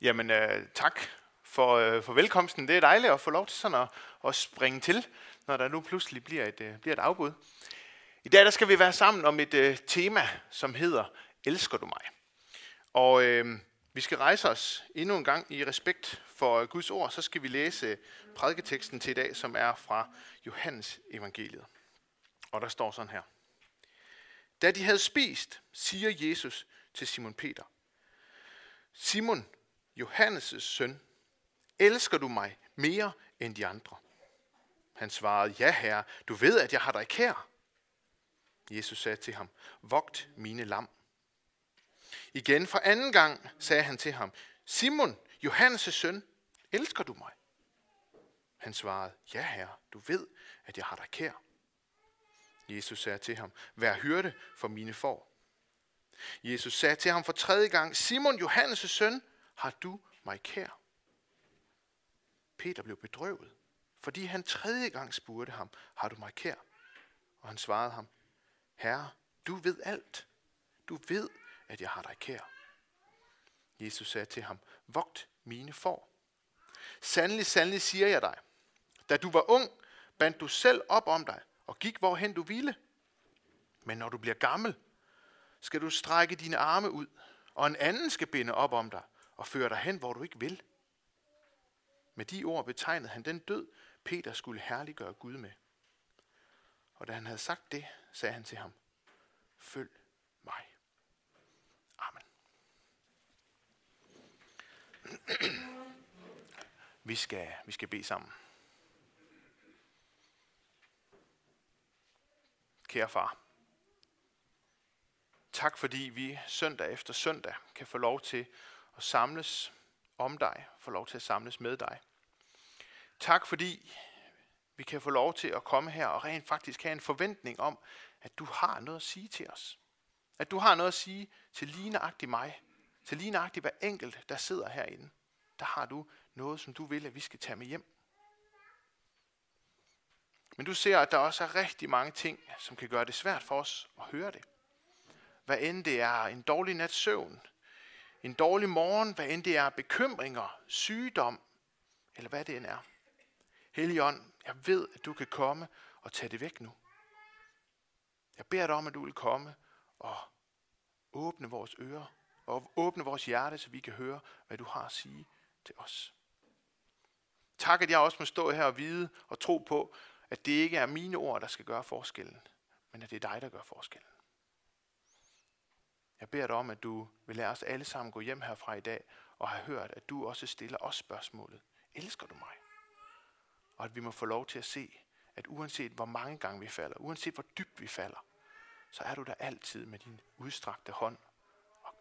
Jamen, øh, tak for, øh, for velkomsten. Det er dejligt at få lov til sådan at, at springe til, når der nu pludselig bliver et, øh, bliver et afbud. I dag der skal vi være sammen om et øh, tema, som hedder Elsker du mig? Og øh, vi skal rejse os endnu en gang i respekt for øh, Guds ord, så skal vi læse øh, prædiketeksten til i dag, som er fra Johannes evangeliet. Og der står sådan her. Da de havde spist, siger Jesus til Simon Peter, Simon, Johannes' søn, elsker du mig mere end de andre? Han svarede, ja herre, du ved, at jeg har dig kær. Jesus sagde til ham, vogt mine lam. Igen for anden gang sagde han til ham, Simon, Johannes' søn, elsker du mig? Han svarede, ja herre, du ved, at jeg har dig kær. Jesus sagde til ham, vær hyrde for mine får. Jesus sagde til ham for tredje gang, Simon, Johannes' søn, har du mig kær? Peter blev bedrøvet, fordi han tredje gang spurgte ham, har du mig kær? Og han svarede ham, Herre, du ved alt. Du ved, at jeg har dig kær. Jesus sagde til ham, vogt mine får. Sandelig, sandelig siger jeg dig, da du var ung, bandt du selv op om dig og gik hvorhen du ville. Men når du bliver gammel, skal du strække dine arme ud, og en anden skal binde op om dig og føre dig hen, hvor du ikke vil. Med de ord betegnede han den død, Peter skulle herliggøre Gud med. Og da han havde sagt det, sagde han til ham, følg mig. Amen. Vi skal, vi skal bede sammen. Kære far, tak fordi vi søndag efter søndag kan få lov til at samles om dig, få lov til at samles med dig. Tak fordi vi kan få lov til at komme her og rent faktisk have en forventning om, at du har noget at sige til os. At du har noget at sige til ligneragtig mig, til ligneragtig hver enkelt, der sidder herinde. Der har du noget, som du vil, at vi skal tage med hjem. Men du ser, at der også er rigtig mange ting, som kan gøre det svært for os at høre det. Hvad end det er en dårlig nats søvn, en dårlig morgen, hvad end det er bekymringer, sygdom, eller hvad det end er. Helligånd, jeg ved, at du kan komme og tage det væk nu. Jeg beder dig om, at du vil komme og åbne vores ører og åbne vores hjerte, så vi kan høre, hvad du har at sige til os. Tak, at jeg også må stå her og vide og tro på, at det ikke er mine ord, der skal gøre forskellen, men at det er dig, der gør forskellen. Jeg beder dig om, at du vil lade os alle sammen gå hjem herfra i dag og have hørt, at du også stiller os spørgsmålet. Elsker du mig? Og at vi må få lov til at se, at uanset hvor mange gange vi falder, uanset hvor dybt vi falder, så er du der altid med din udstrakte hånd og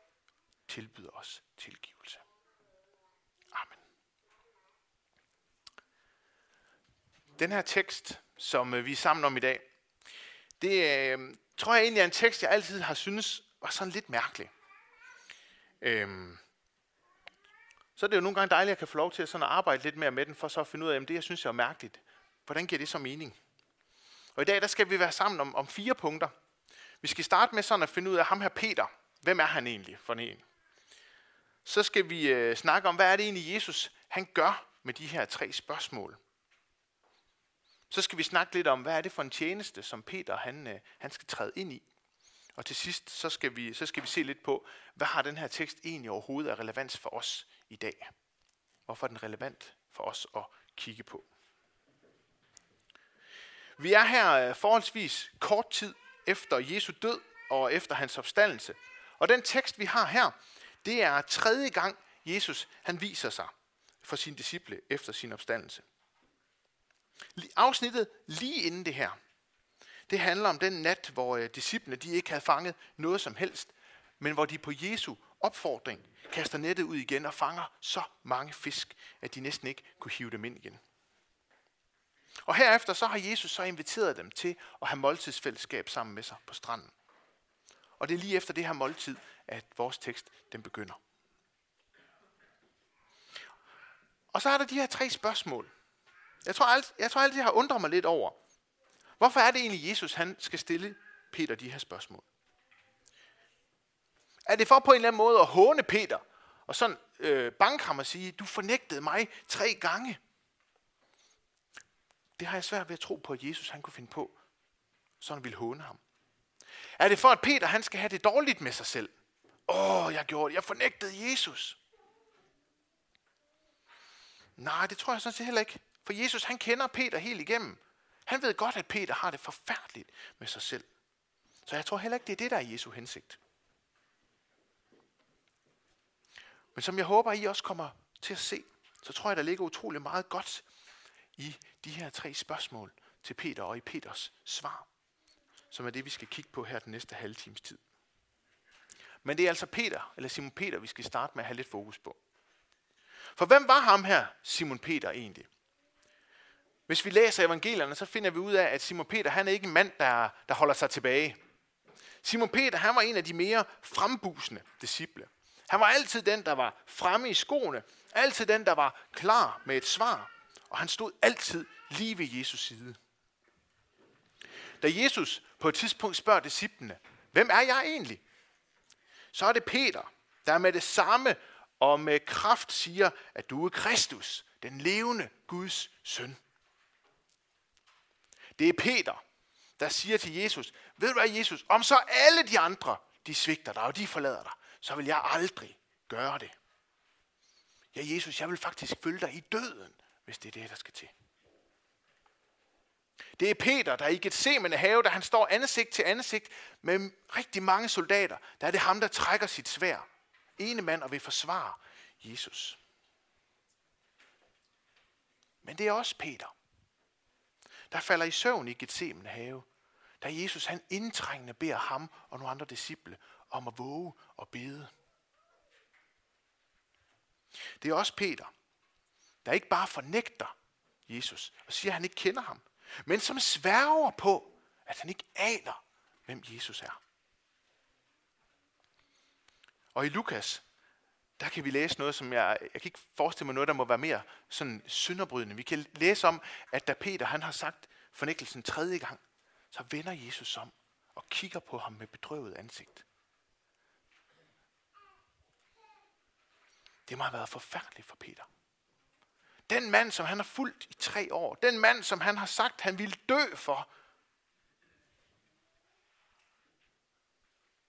tilbyder os tilgivelse. Amen. Den her tekst, som øh, vi er sammen om i dag, det øh, tror jeg egentlig er en tekst, jeg altid har synes var sådan lidt mærkelig. Øhm, så er det jo nogle gange dejligt at kan få lov til at, sådan at arbejde lidt mere med den, for så at finde ud af, at det, jeg synes er mærkeligt, hvordan giver det så mening? Og i dag, der skal vi være sammen om, om fire punkter. Vi skal starte med sådan at finde ud af ham her Peter. Hvem er han egentlig for en? Så skal vi øh, snakke om, hvad er det egentlig Jesus, han gør med de her tre spørgsmål. Så skal vi snakke lidt om, hvad er det for en tjeneste, som Peter han, øh, han skal træde ind i. Og til sidst, så skal, vi, så skal vi se lidt på, hvad har den her tekst egentlig overhovedet af relevans for os i dag? Hvorfor er den relevant for os at kigge på? Vi er her øh, forholdsvis kort tid efter Jesu død og efter hans opstandelse. Og den tekst, vi har her, det er tredje gang, Jesus han viser sig for sine disciple efter sin opstandelse. Afsnittet lige inden det her, det handler om den nat, hvor øh, disciplene de ikke havde fanget noget som helst, men hvor de på Jesu opfordring kaster nettet ud igen og fanger så mange fisk, at de næsten ikke kunne hive dem ind igen. Og herefter så har Jesus så inviteret dem til at have måltidsfællesskab sammen med sig på stranden. Og det er lige efter det her måltid, at vores tekst den begynder. Og så er der de her tre spørgsmål. Jeg tror, alt, jeg tror altid, jeg har undret mig lidt over, Hvorfor er det egentlig, Jesus han skal stille Peter de her spørgsmål? Er det for på en eller anden måde at håne Peter og sådan øh, banke ham og sige, du fornægtede mig tre gange. Det har jeg svært ved at tro på, at Jesus han kunne finde på, sådan ville håne ham. Er det for, at Peter han skal have det dårligt med sig selv? Åh, oh, jeg gjorde det. Jeg fornægtede Jesus. Nej, det tror jeg sådan set heller ikke. For Jesus han kender Peter helt igennem. Han ved godt, at Peter har det forfærdeligt med sig selv. Så jeg tror heller ikke, det er det, der er Jesu hensigt. Men som jeg håber, I også kommer til at se, så tror jeg, der ligger utrolig meget godt i de her tre spørgsmål til Peter og i Peters svar, som er det, vi skal kigge på her den næste halve times tid. Men det er altså Peter, eller Simon Peter, vi skal starte med at have lidt fokus på. For hvem var ham her, Simon Peter, egentlig? Hvis vi læser evangelierne, så finder vi ud af, at Simon Peter han er ikke en mand, der, der holder sig tilbage. Simon Peter han var en af de mere frembusende disciple. Han var altid den, der var fremme i skoene. Altid den, der var klar med et svar. Og han stod altid lige ved Jesus side. Da Jesus på et tidspunkt spørger disciplene, hvem er jeg egentlig? Så er det Peter, der med det samme og med kraft siger, at du er Kristus, den levende Guds søn. Det er Peter, der siger til Jesus, ved du hvad Jesus, om så alle de andre, de svigter dig, og de forlader dig, så vil jeg aldrig gøre det. Ja, Jesus, jeg vil faktisk følge dig i døden, hvis det er det, der skal til. Det er Peter, der i Gethsemane have, da han står ansigt til ansigt med rigtig mange soldater, der er det ham, der trækker sit svær. Ene mand og vil forsvare Jesus. Men det er også Peter, der falder i søvn i Gethsemane have, da Jesus han indtrængende beder ham og nogle andre disciple om at våge og bede. Det er også Peter, der ikke bare fornægter Jesus og siger, at han ikke kender ham, men som sværger på, at han ikke aner, hvem Jesus er. Og i Lukas, der kan vi læse noget, som jeg, jeg kan ikke forestille mig noget, der må være mere sådan synderbrydende. Vi kan læse om, at da Peter han har sagt fornægtelsen tredje gang, så vender Jesus om og kigger på ham med bedrøvet ansigt. Det må have været forfærdeligt for Peter. Den mand, som han har fulgt i tre år. Den mand, som han har sagt, han ville dø for.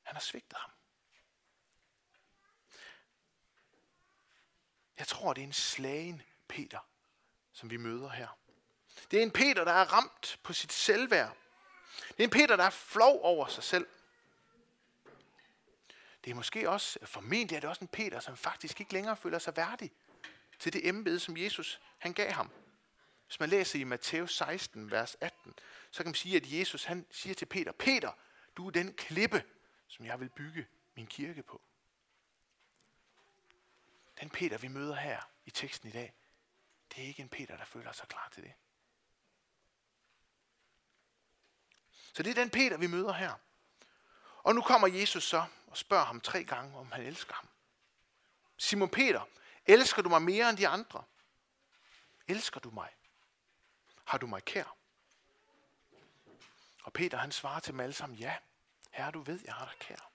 Han har svigtet ham. Jeg tror, det er en slagen Peter, som vi møder her. Det er en Peter, der er ramt på sit selvværd. Det er en Peter, der er flov over sig selv. Det er måske også, formentlig er det også en Peter, som faktisk ikke længere føler sig værdig til det embede, som Jesus han gav ham. Hvis man læser i Matthæus 16, vers 18, så kan man sige, at Jesus han siger til Peter, Peter, du er den klippe, som jeg vil bygge min kirke på. Den Peter, vi møder her i teksten i dag, det er ikke en Peter, der føler sig klar til det. Så det er den Peter, vi møder her. Og nu kommer Jesus så og spørger ham tre gange, om han elsker ham. Simon Peter, elsker du mig mere end de andre? Elsker du mig? Har du mig kær? Og Peter han svarer til dem alle sammen, ja, herre du ved, jeg har dig kær.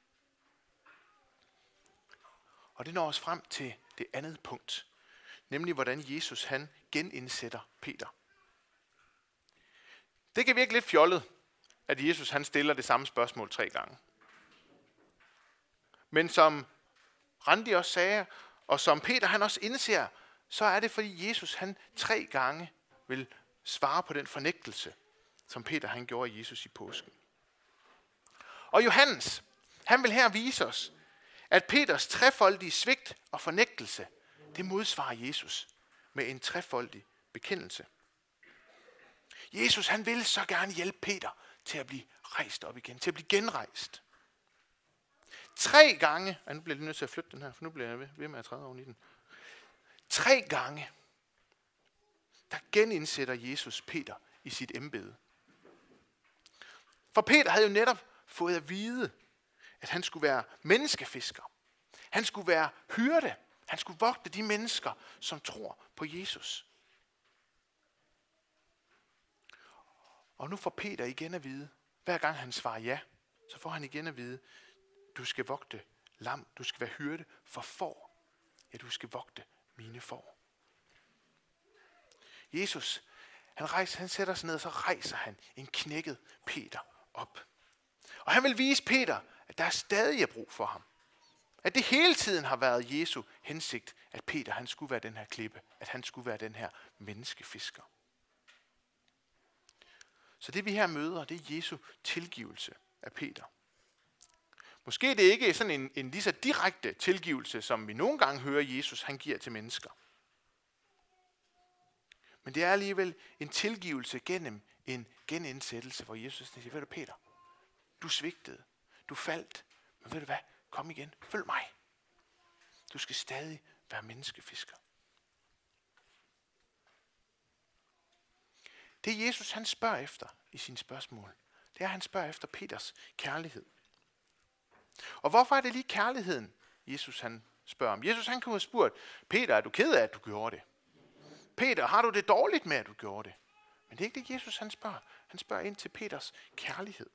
Og det når os frem til det andet punkt, nemlig hvordan Jesus han genindsætter Peter. Det kan virke lidt fjollet, at Jesus han stiller det samme spørgsmål tre gange. Men som Randi også sagde, og som Peter han også indser, så er det fordi Jesus han tre gange vil svare på den fornægtelse, som Peter han gjorde af Jesus i påsken. Og Johannes, han vil her vise os, at Peters trefoldige svigt og fornægtelse, det modsvarer Jesus med en trefoldig bekendelse. Jesus han vil så gerne hjælpe Peter til at blive rejst op igen, til at blive genrejst. Tre gange, og nu bliver jeg nødt til at flytte den her, for nu bliver jeg ved, ved med at træde oven i den. Tre gange, der genindsætter Jesus Peter i sit embede. For Peter havde jo netop fået at vide, at han skulle være menneskefisker. Han skulle være hyrde. Han skulle vogte de mennesker, som tror på Jesus. Og nu får Peter igen at vide, hver gang han svarer ja, så får han igen at vide, du skal vogte lam, du skal være hyrde for får ja, du skal vogte mine får. Jesus, han, rejser, han sætter sig ned, og så rejser han en knækket Peter op. Og han vil vise Peter, at der er stadig er brug for ham. At det hele tiden har været Jesu hensigt, at Peter han skulle være den her klippe, at han skulle være den her menneskefisker. Så det vi her møder, det er Jesu tilgivelse af Peter. Måske det ikke sådan en, en lige så direkte tilgivelse, som vi nogle gange hører Jesus han giver til mennesker. Men det er alligevel en tilgivelse gennem en genindsættelse, hvor Jesus siger, ved du Peter, du svigtede, du faldt, men ved du hvad, kom igen, følg mig. Du skal stadig være menneskefisker. Det Jesus han spørger efter i sine spørgsmål, det er, at han spørger efter Peters kærlighed. Og hvorfor er det lige kærligheden, Jesus han spørger om? Jesus han kunne have spurgt, Peter, er du ked af, at du gjorde det? Peter, har du det dårligt med, at du gjorde det? Men det er ikke det, Jesus han spørger. Han spørger ind til Peters kærlighed.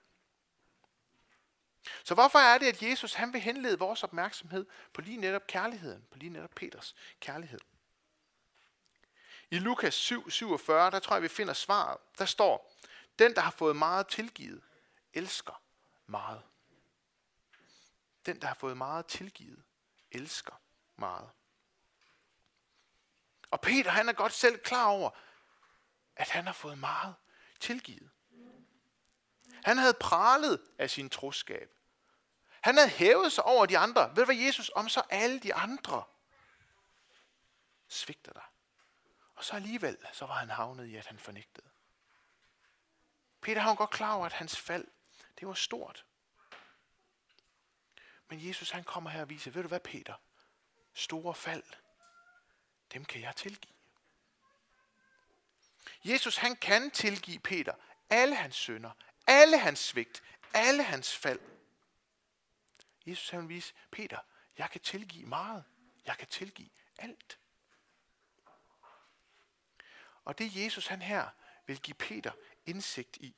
Så hvorfor er det, at Jesus han vil henlede vores opmærksomhed på lige netop kærligheden, på lige netop Peters kærlighed? I Lukas 7, 47, der tror jeg, vi finder svaret. Der står, den, der har fået meget tilgivet, elsker meget. Den, der har fået meget tilgivet, elsker meget. Og Peter, han er godt selv klar over, at han har fået meget tilgivet. Han havde pralet af sin troskab. Han havde hævet sig over de andre. Ved du hvad, Jesus? Om så alle de andre svigter dig. Og så alligevel, så var han havnet i, at han fornægtede. Peter har godt klar over, at hans fald, det var stort. Men Jesus han kommer her og viser, ved du hvad Peter? Store fald, dem kan jeg tilgive. Jesus han kan tilgive Peter alle hans sønder, alle hans svigt, alle hans fald. Jesus han vil vise, Peter, jeg kan tilgive meget. Jeg kan tilgive alt. Og det Jesus han her vil give Peter indsigt i,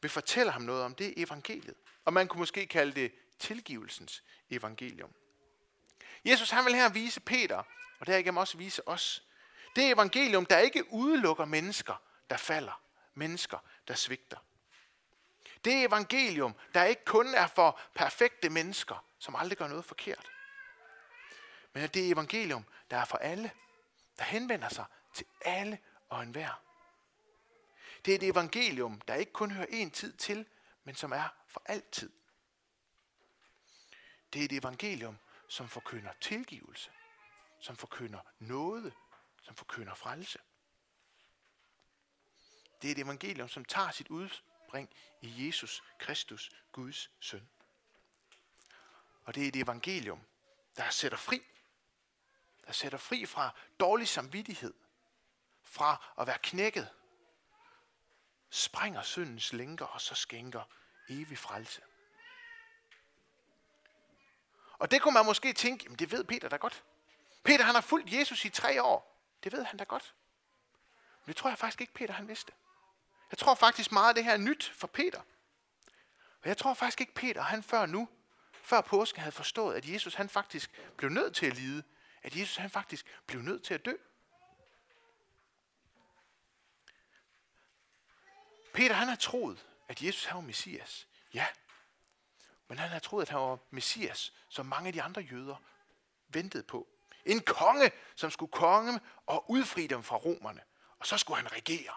vil fortælle ham noget om, det er evangeliet. Og man kunne måske kalde det tilgivelsens evangelium. Jesus han vil her vise Peter, og derigennem også vise os, det evangelium, der ikke udelukker mennesker, der falder, mennesker, der svigter. Det evangelium, der ikke kun er for perfekte mennesker, som aldrig gør noget forkert. Men det evangelium, der er for alle, der henvender sig til alle og enhver. Det er et evangelium, der ikke kun hører en tid til, men som er for altid. Det er et evangelium, som forkynder tilgivelse, som forkynder nåde, som forkynder frelse. Det er et evangelium, som tager sit udspring i Jesus Kristus, Guds søn. Og det er et evangelium, der sætter fri. Der sætter fri fra dårlig samvittighed, fra at være knækket, sprænger syndens lænker og så skænker evig frelse. Og det kunne man måske tænke, jamen det ved Peter da godt. Peter han har fulgt Jesus i tre år. Det ved han da godt. Men det tror jeg faktisk ikke, Peter han vidste. Jeg tror faktisk meget, at det her er nyt for Peter. Og jeg tror faktisk ikke, Peter han før nu, før påsken havde forstået, at Jesus han faktisk blev nødt til at lide. At Jesus han faktisk blev nødt til at dø. Peter han har troet, at Jesus han var Messias. Ja. Men han har troet, at han var Messias, som mange af de andre jøder ventede på. En konge, som skulle konge og udfri dem fra romerne. Og så skulle han regere.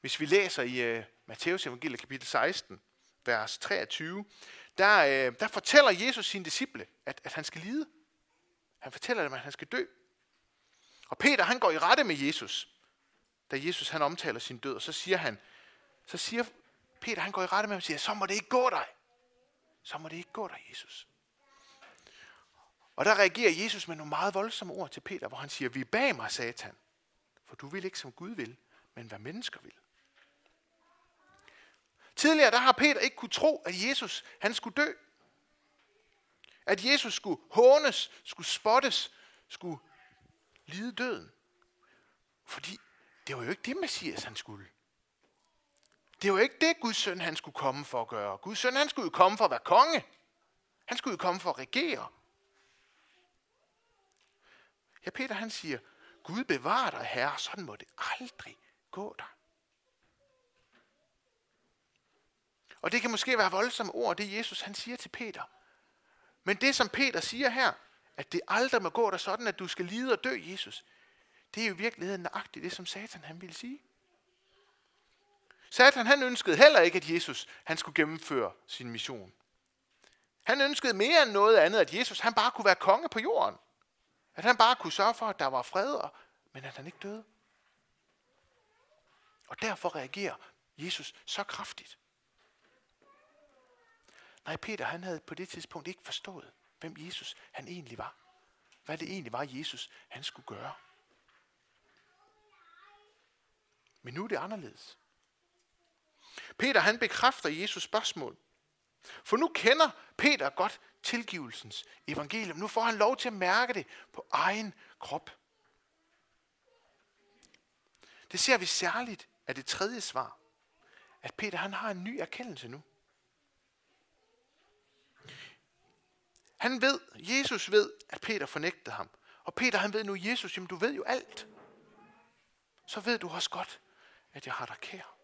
Hvis vi læser i uh, Matteus evangeliet kapitel 16, vers 23, der, uh, der fortæller Jesus sine disciple, at, at han skal lide. Han fortæller dem, at han skal dø. Og Peter han går i rette med Jesus da Jesus han omtaler sin død, og så siger han, så siger Peter, han går i rette med ham og siger, så må det ikke gå dig. Så må det ikke gå dig, Jesus. Og der reagerer Jesus med nogle meget voldsomme ord til Peter, hvor han siger, vi bag mig, satan, for du vil ikke som Gud vil, men hvad mennesker vil. Tidligere der har Peter ikke kunne tro, at Jesus han skulle dø. At Jesus skulle hånes, skulle spottes, skulle lide døden. Fordi det var jo ikke det, Messias han skulle. Det var ikke det, Guds søn han skulle komme for at gøre. Guds søn han skulle jo komme for at være konge. Han skulle jo komme for at regere. Ja, Peter han siger, Gud bevarer dig, herre, sådan må det aldrig gå dig. Og det kan måske være voldsomme ord, det Jesus han siger til Peter. Men det som Peter siger her, at det aldrig må gå dig sådan, at du skal lide og dø, Jesus, det er jo i virkeligheden nøjagtigt det, som Satan han ville sige. Satan han ønskede heller ikke, at Jesus han skulle gennemføre sin mission. Han ønskede mere end noget andet, at Jesus han bare kunne være konge på jorden. At han bare kunne sørge for, at der var fred, men at han ikke døde. Og derfor reagerer Jesus så kraftigt. Nej, Peter han havde på det tidspunkt ikke forstået, hvem Jesus han egentlig var. Hvad det egentlig var, Jesus han skulle gøre. Men nu er det anderledes. Peter han bekræfter Jesus spørgsmål. For nu kender Peter godt tilgivelsens evangelium. Nu får han lov til at mærke det på egen krop. Det ser vi særligt af det tredje svar. At Peter han har en ny erkendelse nu. Han ved, Jesus ved, at Peter fornægtede ham. Og Peter han ved nu, Jesus, jamen du ved jo alt. Så ved du også godt, at jeg har dig kær.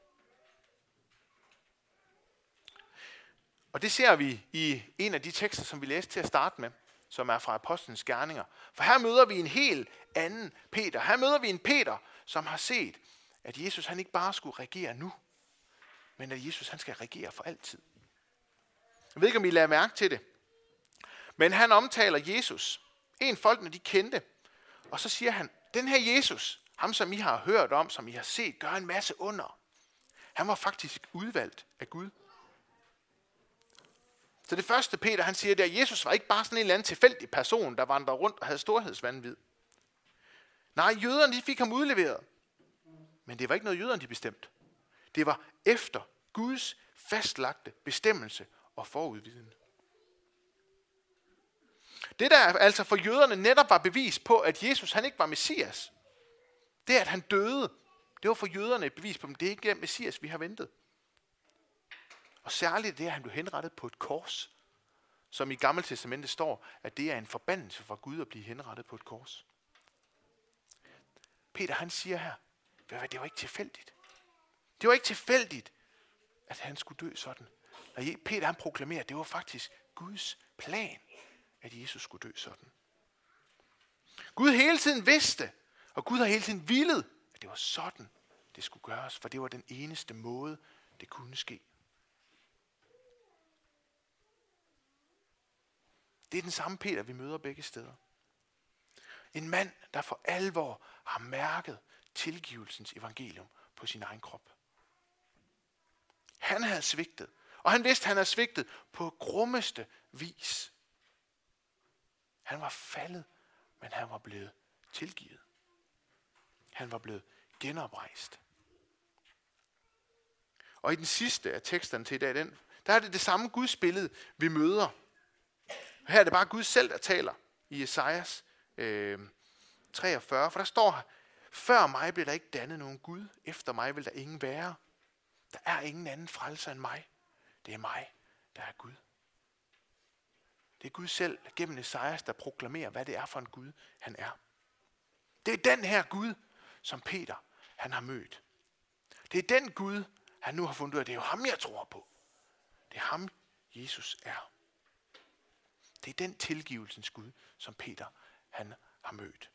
Og det ser vi i en af de tekster, som vi læste til at starte med, som er fra Apostlenes Gerninger. For her møder vi en helt anden Peter. Her møder vi en Peter, som har set, at Jesus han ikke bare skulle regere nu, men at Jesus han skal regere for altid. Jeg ved ikke, om I lader mærke til det. Men han omtaler Jesus. En folkene de kendte. Og så siger han, den her Jesus, ham som I har hørt om, som I har set, gør en masse under. Han var faktisk udvalgt af Gud. Så det første Peter han siger, det er, at Jesus var ikke bare sådan en eller anden tilfældig person, der vandrede rundt og havde storhedsvandvid. Nej, jøderne de fik ham udleveret. Men det var ikke noget, jøderne de bestemte. Det var efter Guds fastlagte bestemmelse og forudvidende. Det der altså for jøderne netop var bevis på, at Jesus han ikke var Messias, det at han døde, det var for jøderne et bevis på, at det er ikke er Messias, vi har ventet. Og særligt det, at han blev henrettet på et kors, som i Gamle Testamentet står, at det er en forbandelse for Gud at blive henrettet på et kors. Peter han siger her, det var ikke tilfældigt. Det var ikke tilfældigt, at han skulle dø sådan. Og Peter han proklamerer, at det var faktisk Guds plan, at Jesus skulle dø sådan. Gud hele tiden vidste, og Gud har hele tiden villet, at det var sådan, det skulle gøres, for det var den eneste måde, det kunne ske. Det er den samme Peter, vi møder begge steder. En mand, der for alvor har mærket tilgivelsens evangelium på sin egen krop. Han havde svigtet, og han vidste, at han havde svigtet på grummeste vis. Han var faldet, men han var blevet tilgivet. Han var blevet genoprejst. Og i den sidste af teksterne til i dag, den, der er det det samme Guds billede, vi møder. Her er det bare Gud selv, der taler i Esajas øh, 43, for der står, før mig blev der ikke dannet nogen Gud, efter mig vil der ingen være. Der er ingen anden frelser end mig. Det er mig, der er Gud. Det er Gud selv gennem Esajas, der proklamerer, hvad det er for en Gud, han er. Det er den her Gud, som Peter han har mødt. Det er den Gud, han nu har fundet ud af. Det er jo ham, jeg tror på. Det er ham, Jesus er. Det er den tilgivelsens Gud, som Peter han har mødt.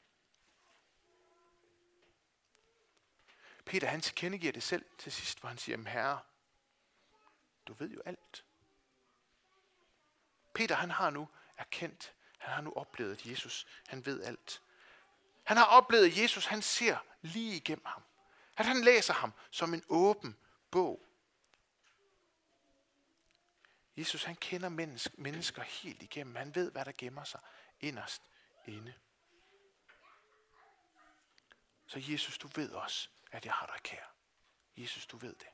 Peter han tilkendegiver det selv til sidst, hvor han siger, Herre, du ved jo alt. Peter han har nu erkendt, han har nu oplevet, at Jesus han ved alt. Han har oplevet, at Jesus han ser lige igennem ham. At han læser ham som en åben bog. Jesus han kender mennesker helt igennem. Han ved, hvad der gemmer sig inderst inde. Så Jesus, du ved også, at jeg har dig kær. Jesus, du ved det.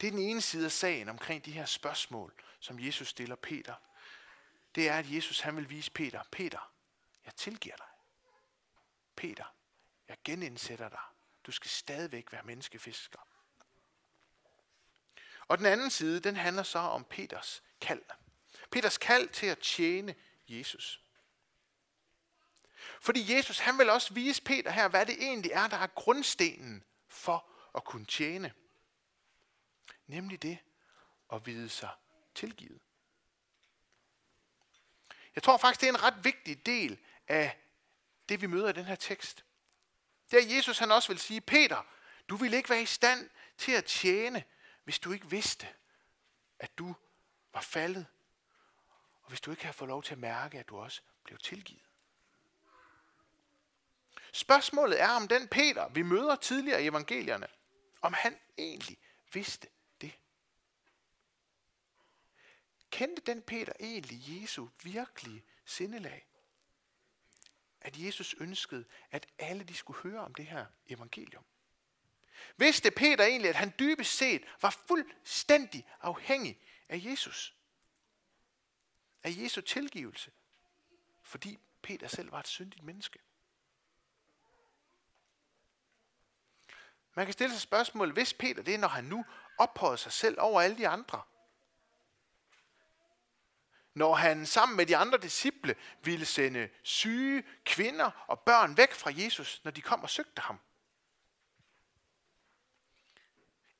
Det er den ene side af sagen omkring de her spørgsmål, som Jesus stiller Peter. Det er, at Jesus han vil vise Peter, Peter, jeg tilgiver dig. Peter, jeg genindsætter dig. Du skal stadigvæk være menneskefisker. Og den anden side, den handler så om Peters kald. Peters kald til at tjene Jesus. Fordi Jesus han vil også vise Peter her, hvad det egentlig er, der er grundstenen for at kunne tjene. Nemlig det at vide sig tilgivet. Jeg tror faktisk, det er en ret vigtig del af det, vi møder i den her tekst. Der Jesus, han også vil sige, Peter, du vil ikke være i stand til at tjene, hvis du ikke vidste, at du var faldet, og hvis du ikke havde fået lov til at mærke, at du også blev tilgivet. Spørgsmålet er, om den Peter, vi møder tidligere i evangelierne, om han egentlig vidste det. Kendte den Peter egentlig Jesu virkelige sindelag? At Jesus ønskede, at alle de skulle høre om det her evangelium. Vidste Peter egentlig, at han dybest set var fuldstændig afhængig af Jesus? Af Jesu tilgivelse? Fordi Peter selv var et syndigt menneske. Man kan stille sig spørgsmål, hvis Peter det er, når han nu ophøjer sig selv over alle de andre. Når han sammen med de andre disciple ville sende syge kvinder og børn væk fra Jesus, når de kom og søgte ham.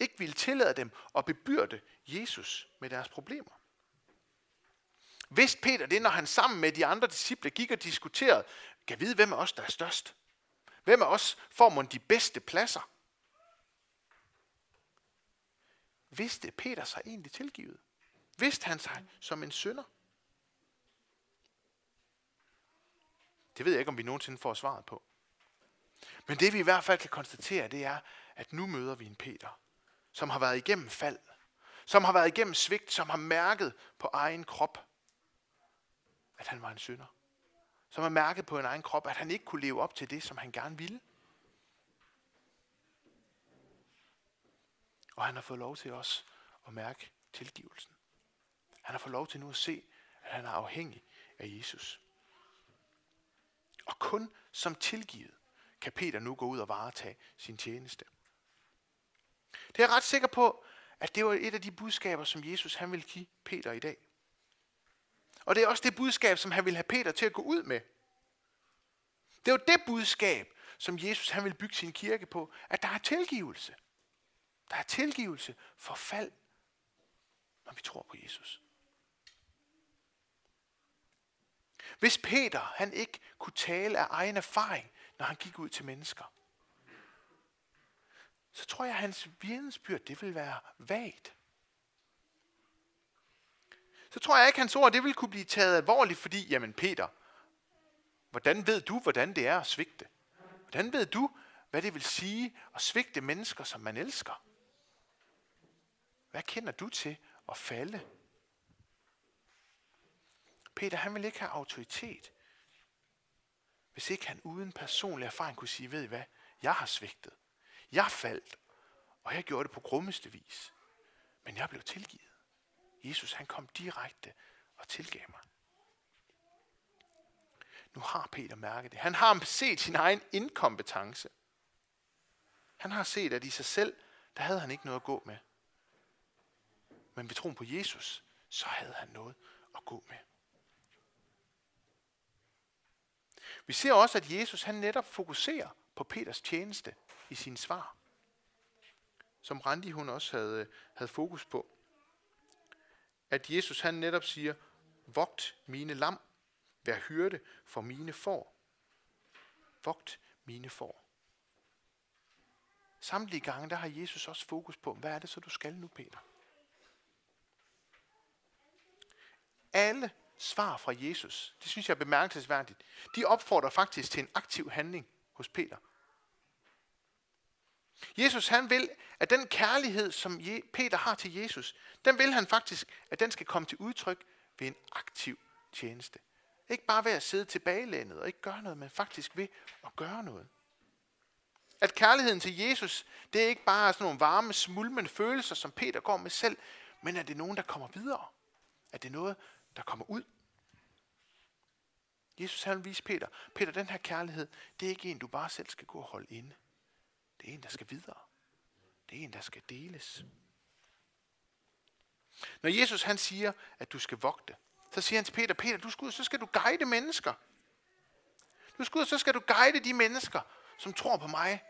Ikke ville tillade dem at bebyrde Jesus med deres problemer. Vidste Peter det, når han sammen med de andre disciple gik og diskuterede, kan vide, hvem af os, der er størst? Hvem af os får man de bedste pladser? Vidste Peter sig egentlig tilgivet? Vidste han sig som en synder? Det ved jeg ikke, om vi nogensinde får svaret på. Men det vi i hvert fald kan konstatere, det er, at nu møder vi en Peter, som har været igennem fald, som har været igennem svigt, som har mærket på egen krop, at han var en synder. Som har mærket på en egen krop, at han ikke kunne leve op til det, som han gerne ville. Og han har fået lov til os at mærke tilgivelsen. Han har fået lov til nu at se, at han er afhængig af Jesus. Og kun som tilgivet kan Peter nu gå ud og varetage sin tjeneste. Det er jeg ret sikker på, at det var et af de budskaber, som Jesus han vil give Peter i dag. Og det er også det budskab, som han vil have Peter til at gå ud med. Det var det budskab, som Jesus han vil bygge sin kirke på, at der er tilgivelse. Der er tilgivelse for fald, når vi tror på Jesus. Hvis Peter han ikke kunne tale af egen erfaring, når han gik ud til mennesker, så tror jeg, at hans vidensbyrd, det vil være vagt. Så tror jeg ikke, at hans ord, det vil kunne blive taget alvorligt, fordi, jamen Peter, hvordan ved du, hvordan det er at svigte? Hvordan ved du, hvad det vil sige at svigte mennesker, som man elsker? Hvad kender du til at falde? Peter, han vil ikke have autoritet, hvis ikke han uden personlig erfaring kunne sige, ved I hvad, jeg har svigtet. Jeg faldt, og jeg gjorde det på grummeste vis. Men jeg blev tilgivet. Jesus, han kom direkte og tilgav mig. Nu har Peter mærket det. Han har set sin egen inkompetence. Han har set, at i sig selv, der havde han ikke noget at gå med. Men ved troen på Jesus, så havde han noget at gå med. Vi ser også, at Jesus han netop fokuserer på Peters tjeneste i sin svar. Som Randi hun også havde, havde fokus på. At Jesus han netop siger, vogt mine lam, vær hyrde for mine får. Vogt mine får. Samtlige gange, der har Jesus også fokus på, hvad er det så, du skal nu, Peter? Alle svar fra Jesus, det synes jeg er bemærkelsesværdigt, de opfordrer faktisk til en aktiv handling hos Peter. Jesus han vil, at den kærlighed, som Peter har til Jesus, den vil han faktisk, at den skal komme til udtryk ved en aktiv tjeneste. Ikke bare ved at sidde tilbagelænet og ikke gøre noget, men faktisk ved at gøre noget. At kærligheden til Jesus, det er ikke bare sådan nogle varme, smulmende følelser, som Peter går med selv, men at det er nogen, der kommer videre. At det er noget, der kommer ud. Jesus han vise Peter, Peter, den her kærlighed, det er ikke en, du bare selv skal gå og holde inde. Det er en, der skal videre. Det er en, der skal deles. Når Jesus han siger, at du skal vogte, så siger han til Peter, Peter, du skal ud, så skal du guide mennesker. Du skal ud, så skal du guide de mennesker, som tror på mig.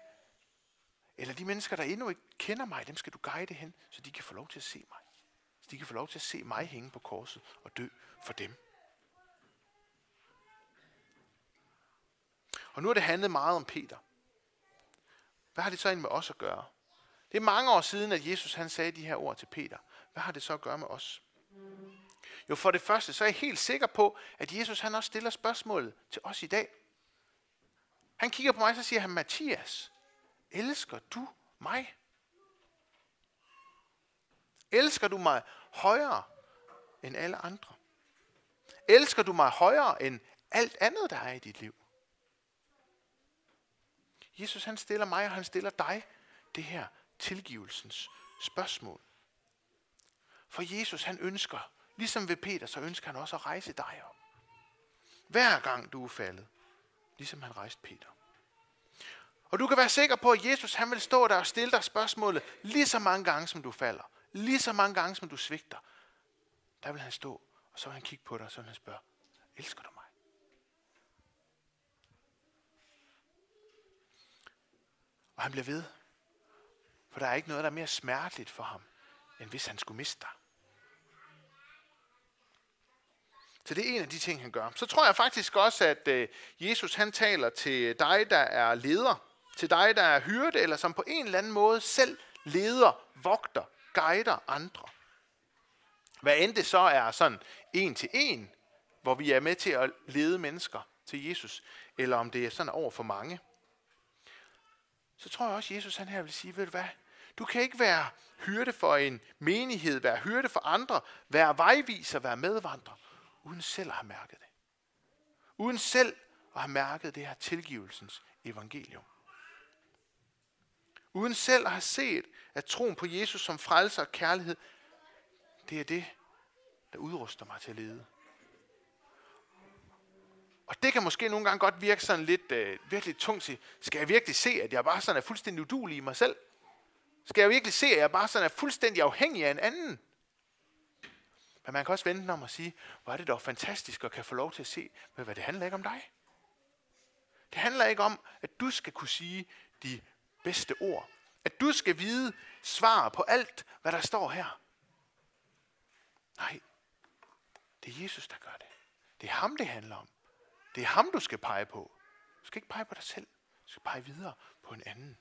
Eller de mennesker, der endnu ikke kender mig, dem skal du guide hen, så de kan få lov til at se mig. Så de kan få lov til at se mig hænge på korset og dø for dem. Og nu har det handlet meget om Peter. Hvad har det så egentlig med os at gøre? Det er mange år siden, at Jesus han sagde de her ord til Peter. Hvad har det så at gøre med os? Jo, for det første, så er jeg helt sikker på, at Jesus han også stiller spørgsmålet til os i dag. Han kigger på mig, så siger han, Mathias, elsker du mig? Elsker du mig højere end alle andre? Elsker du mig højere end alt andet, der er i dit liv? Jesus han stiller mig, og han stiller dig det her tilgivelsens spørgsmål. For Jesus han ønsker, ligesom ved Peter, så ønsker han også at rejse dig op. Hver gang du er faldet, ligesom han rejste Peter. Og du kan være sikker på, at Jesus han vil stå der og stille dig spørgsmålet lige så mange gange, som du falder. Lige så mange gange, som du svigter. Der vil han stå, og så vil han kigge på dig, og så vil han spørge, elsker du mig? Og han bliver ved. For der er ikke noget, der er mere smerteligt for ham, end hvis han skulle miste dig. Så det er en af de ting, han gør. Så tror jeg faktisk også, at øh, Jesus han taler til dig, der er leder, til dig, der er hyrde, eller som på en eller anden måde selv leder, vogter, guider andre. Hvad end det så er sådan en til en, hvor vi er med til at lede mennesker til Jesus, eller om det er sådan over for mange, så tror jeg også, at Jesus han her vil sige, ved du hvad, du kan ikke være hyrde for en menighed, være hyrde for andre, være vejviser, være medvandrer, uden selv at have mærket det. Uden selv at have mærket det her tilgivelsens evangelium. Uden selv at have set, at troen på Jesus som frelser og kærlighed, det er det, der udruster mig til at lede. Og det kan måske nogle gange godt virke sådan lidt øh, virkelig tungt til, skal jeg virkelig se, at jeg bare sådan er fuldstændig udulig i mig selv? Skal jeg virkelig se, at jeg bare sådan er fuldstændig afhængig af en anden? Men man kan også vente om at sige, hvor er det dog fantastisk at kan få lov til at se, hvad det handler ikke om dig. Det handler ikke om, at du skal kunne sige de bedste ord. At du skal vide svar på alt, hvad der står her. Nej, det er Jesus, der gør det. Det er ham, det handler om. Det er ham, du skal pege på. Du skal ikke pege på dig selv. Du skal pege videre på en anden.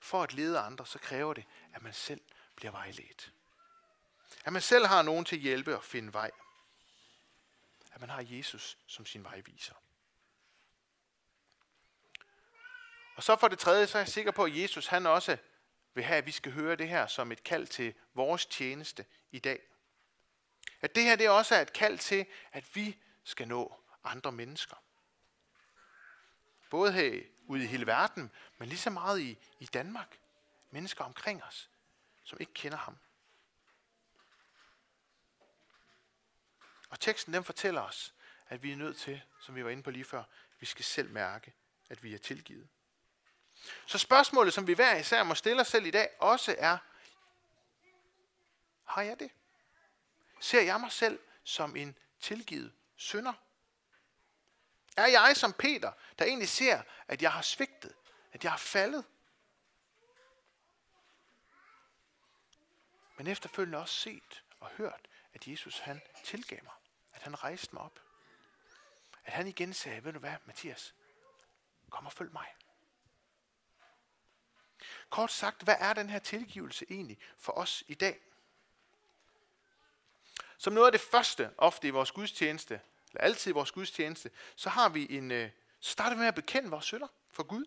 For at lede andre, så kræver det, at man selv bliver vejledt. At man selv har nogen til at hjælpe og finde vej. At man har Jesus som sin vejviser. Og så for det tredje, så er jeg sikker på, at Jesus han også vil have, at vi skal høre det her som et kald til vores tjeneste i dag. At det her det også er et kald til, at vi skal nå andre mennesker. Både her ude i hele verden, men lige så meget i, i Danmark. Mennesker omkring os, som ikke kender ham. Og teksten den fortæller os, at vi er nødt til, som vi var inde på lige før, vi skal selv mærke, at vi er tilgivet. Så spørgsmålet, som vi hver især må stille os selv i dag, også er, har jeg det? Ser jeg mig selv som en tilgivet synder? Er jeg som Peter, der egentlig ser, at jeg har svigtet, at jeg har faldet? Men efterfølgende også set og hørt, at Jesus han tilgav mig. At han rejste mig op. At han igen sagde, ved du hvad, Mathias, kom og følg mig. Kort sagt, hvad er den her tilgivelse egentlig for os i dag? Som noget af det første, ofte i vores gudstjeneste, eller altid i vores gudstjeneste, så har vi en, øh, så starter vi med at bekende vores synder for Gud.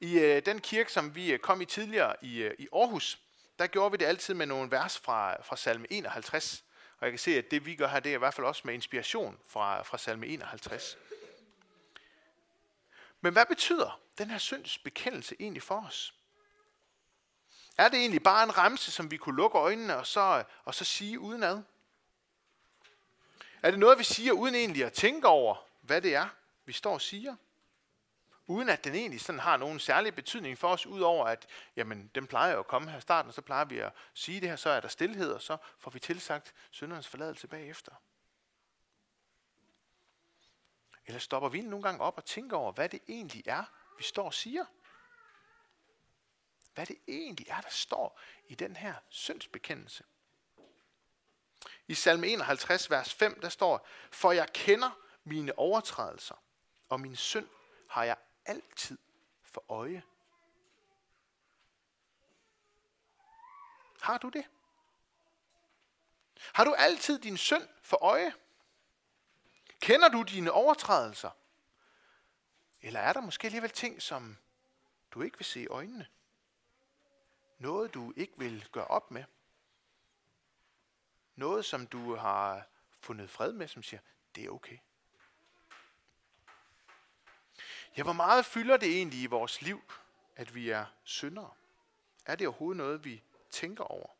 I øh, den kirke, som vi øh, kom i tidligere i, øh, i Aarhus, der gjorde vi det altid med nogle vers fra, fra salme 51. Og jeg kan se, at det vi gør her, det er i hvert fald også med inspiration fra, fra salme 51. Men hvad betyder den her synds bekendelse egentlig for os? Er det egentlig bare en remse, som vi kunne lukke øjnene og så, og så sige udenad? Er det noget, vi siger uden egentlig at tænke over, hvad det er, vi står og siger? Uden at den egentlig sådan har nogen særlig betydning for os, udover at jamen, den plejer jo at komme her i starten, og så plejer vi at sige det her, så er der stillhed, og så får vi tilsagt syndernes forladelse bagefter. Eller stopper vi nogle gange op og tænker over, hvad det egentlig er, vi står og siger? Hvad det egentlig er, der står i den her syndsbekendelse. I salme 51, vers 5, der står, For jeg kender mine overtrædelser, og min synd har jeg altid for øje. Har du det? Har du altid din synd for øje? Kender du dine overtrædelser? Eller er der måske alligevel ting, som du ikke vil se i øjnene? Noget, du ikke vil gøre op med? Noget, som du har fundet fred med, som siger, det er okay. Ja, hvor meget fylder det egentlig i vores liv, at vi er syndere? Er det overhovedet noget, vi tænker over?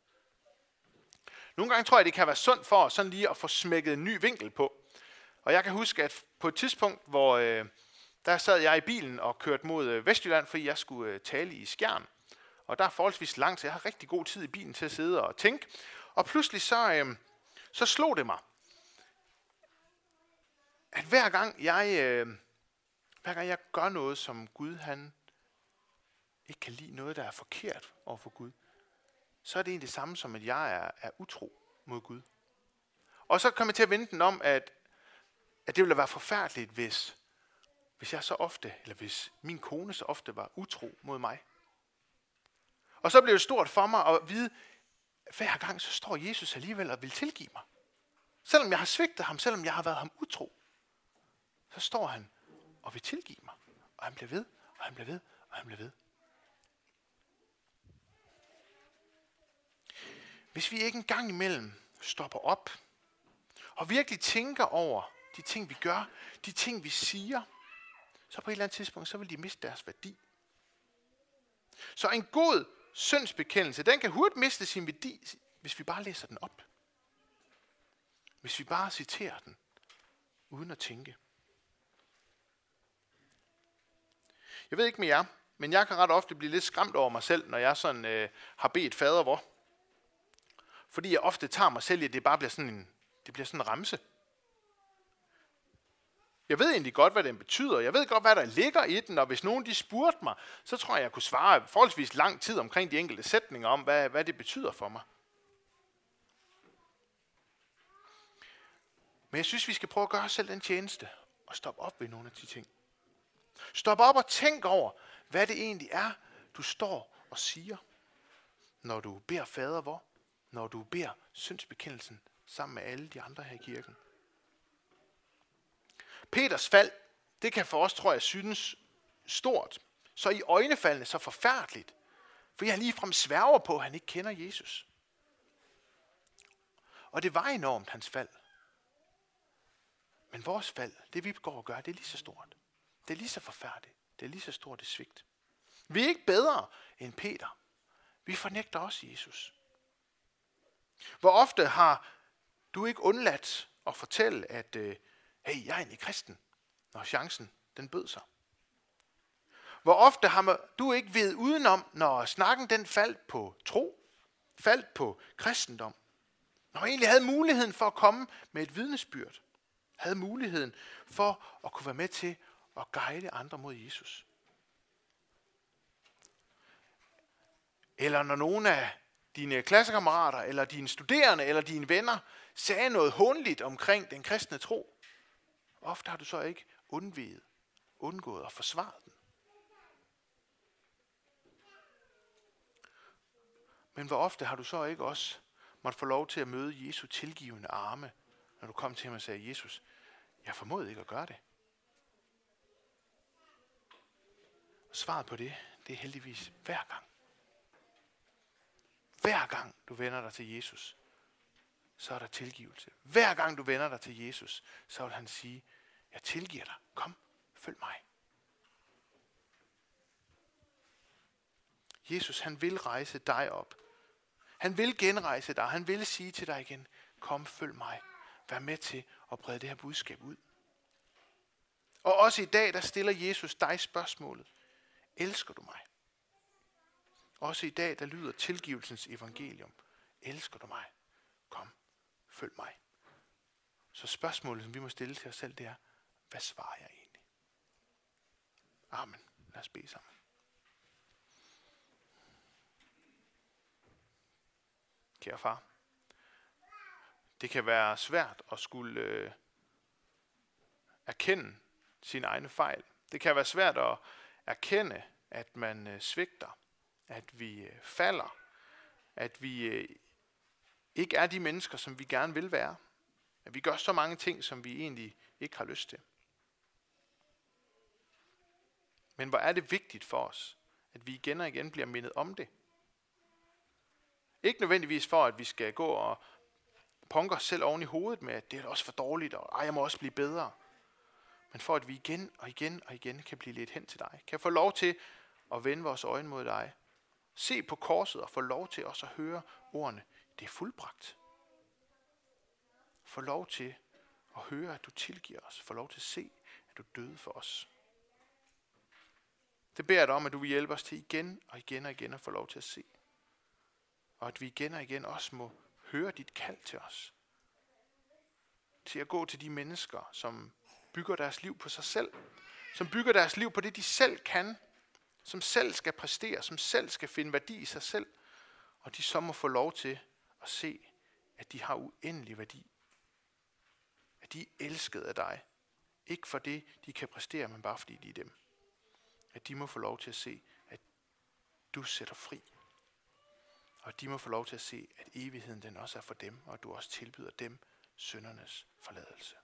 Nogle gange tror jeg, det kan være sundt for os sådan lige at få smækket en ny vinkel på. Og jeg kan huske, at på et tidspunkt, hvor øh, der sad jeg i bilen og kørte mod øh, Vestjylland, fordi jeg skulle øh, tale i Skjern. Og der er forholdsvis langt, så jeg har rigtig god tid i bilen til at sidde og tænke. Og pludselig så, øh, så slog det mig, at hver gang jeg, øh, hver gang jeg gør noget, som Gud han ikke kan lide noget, der er forkert over for Gud, så er det egentlig det samme som, at jeg er, er utro mod Gud. Og så kommer jeg til at vende den om, at, at det ville være forfærdeligt, hvis, hvis jeg så ofte, eller hvis min kone så ofte var utro mod mig. Og så blev det stort for mig at vide, at hver gang så står Jesus alligevel og vil tilgive mig. Selvom jeg har svigtet ham, selvom jeg har været ham utro, så står han og vil tilgive mig. Og han bliver ved, og han bliver ved, og han bliver ved. Hvis vi ikke engang imellem stopper op og virkelig tænker over de ting, vi gør, de ting, vi siger, så på et eller andet tidspunkt, så vil de miste deres værdi. Så en god syndsbekendelse, den kan hurtigt miste sin værdi, hvis vi bare læser den op. Hvis vi bare citerer den, uden at tænke. Jeg ved ikke med jer, men jeg kan ret ofte blive lidt skræmt over mig selv, når jeg sådan øh, har bedt fader hvor. Fordi jeg ofte tager mig selv i, at det bare bliver sådan en, det bliver sådan en ramse. Jeg ved egentlig godt, hvad den betyder. Jeg ved godt, hvad der ligger i den, og hvis nogen de spurgte mig, så tror jeg, jeg kunne svare forholdsvis lang tid omkring de enkelte sætninger om, hvad, hvad det betyder for mig. Men jeg synes, vi skal prøve at gøre os selv den tjeneste og stoppe op ved nogle af de ting. Stop op og tænk over, hvad det egentlig er, du står og siger, når du beder fader hvor, når du beder syndsbekendelsen sammen med alle de andre her i kirken. Peters fald, det kan for os, tror jeg, synes stort. Så i øjnefaldene så forfærdeligt. For jeg ligefrem sværger på, at han ikke kender Jesus. Og det var enormt, hans fald. Men vores fald, det vi går og gør, det er lige så stort. Det er lige så forfærdeligt. Det er lige så stort et svigt. Vi er ikke bedre end Peter. Vi fornægter også Jesus. Hvor ofte har du ikke undladt at fortælle, at øh, hey, jeg er egentlig kristen, når chancen den bød sig? Hvor ofte har du ikke ved udenom, når snakken den faldt på tro, faldt på kristendom, når man egentlig havde muligheden for at komme med et vidnesbyrd, havde muligheden for at kunne være med til at guide andre mod Jesus. Eller når nogen af dine klassekammerater, eller dine studerende, eller dine venner sagde noget håndligt omkring den kristne tro, ofte har du så ikke undviget, undgået at forsvare den. Men hvor ofte har du så ikke også måtte få lov til at møde Jesu tilgivende arme, når du kom til ham og sagde, Jesus, jeg formodede ikke at gøre det. Og svaret på det, det er heldigvis hver gang. Hver gang du vender dig til Jesus, så er der tilgivelse. Hver gang du vender dig til Jesus, så vil han sige, jeg tilgiver dig. Kom, følg mig. Jesus, han vil rejse dig op. Han vil genrejse dig. Han vil sige til dig igen, kom, følg mig. Vær med til at brede det her budskab ud. Og også i dag, der stiller Jesus dig spørgsmålet. Elsker du mig? Også i dag, der lyder tilgivelsens evangelium. Elsker du mig? Kom, følg mig. Så spørgsmålet, som vi må stille til os selv, det er, hvad svarer jeg egentlig? Amen. Lad os bede sammen. Kære far, det kan være svært at skulle øh, erkende sine egne fejl. Det kan være svært at erkende, at man øh, svigter, at vi øh, falder, at vi øh, ikke er de mennesker, som vi gerne vil være. At vi gør så mange ting, som vi egentlig ikke har lyst til. Men hvor er det vigtigt for os, at vi igen og igen bliver mindet om det. Ikke nødvendigvis for, at vi skal gå og punke os selv oven i hovedet med, at det er også for dårligt, og ej, jeg må også blive bedre. Men for at vi igen og igen og igen kan blive lidt hen til dig. Kan få lov til at vende vores øjne mod dig. Se på korset og få lov til også at høre ordene. Det er fuldbragt. Få lov til at høre, at du tilgiver os. Få lov til at se, at du døde for os. Det beder jeg dig om, at du vil hjælpe os til igen og igen og igen at få lov til at se. Og at vi igen og igen også må høre dit kald til os. Til at gå til de mennesker, som bygger deres liv på sig selv. Som bygger deres liv på det, de selv kan. Som selv skal præstere, som selv skal finde værdi i sig selv. Og de så må få lov til at se, at de har uendelig værdi. At de er elsket af dig. Ikke for det, de kan præstere, men bare fordi de er dem. At de må få lov til at se, at du sætter fri. Og de må få lov til at se, at evigheden den også er for dem, og at du også tilbyder dem søndernes forladelse.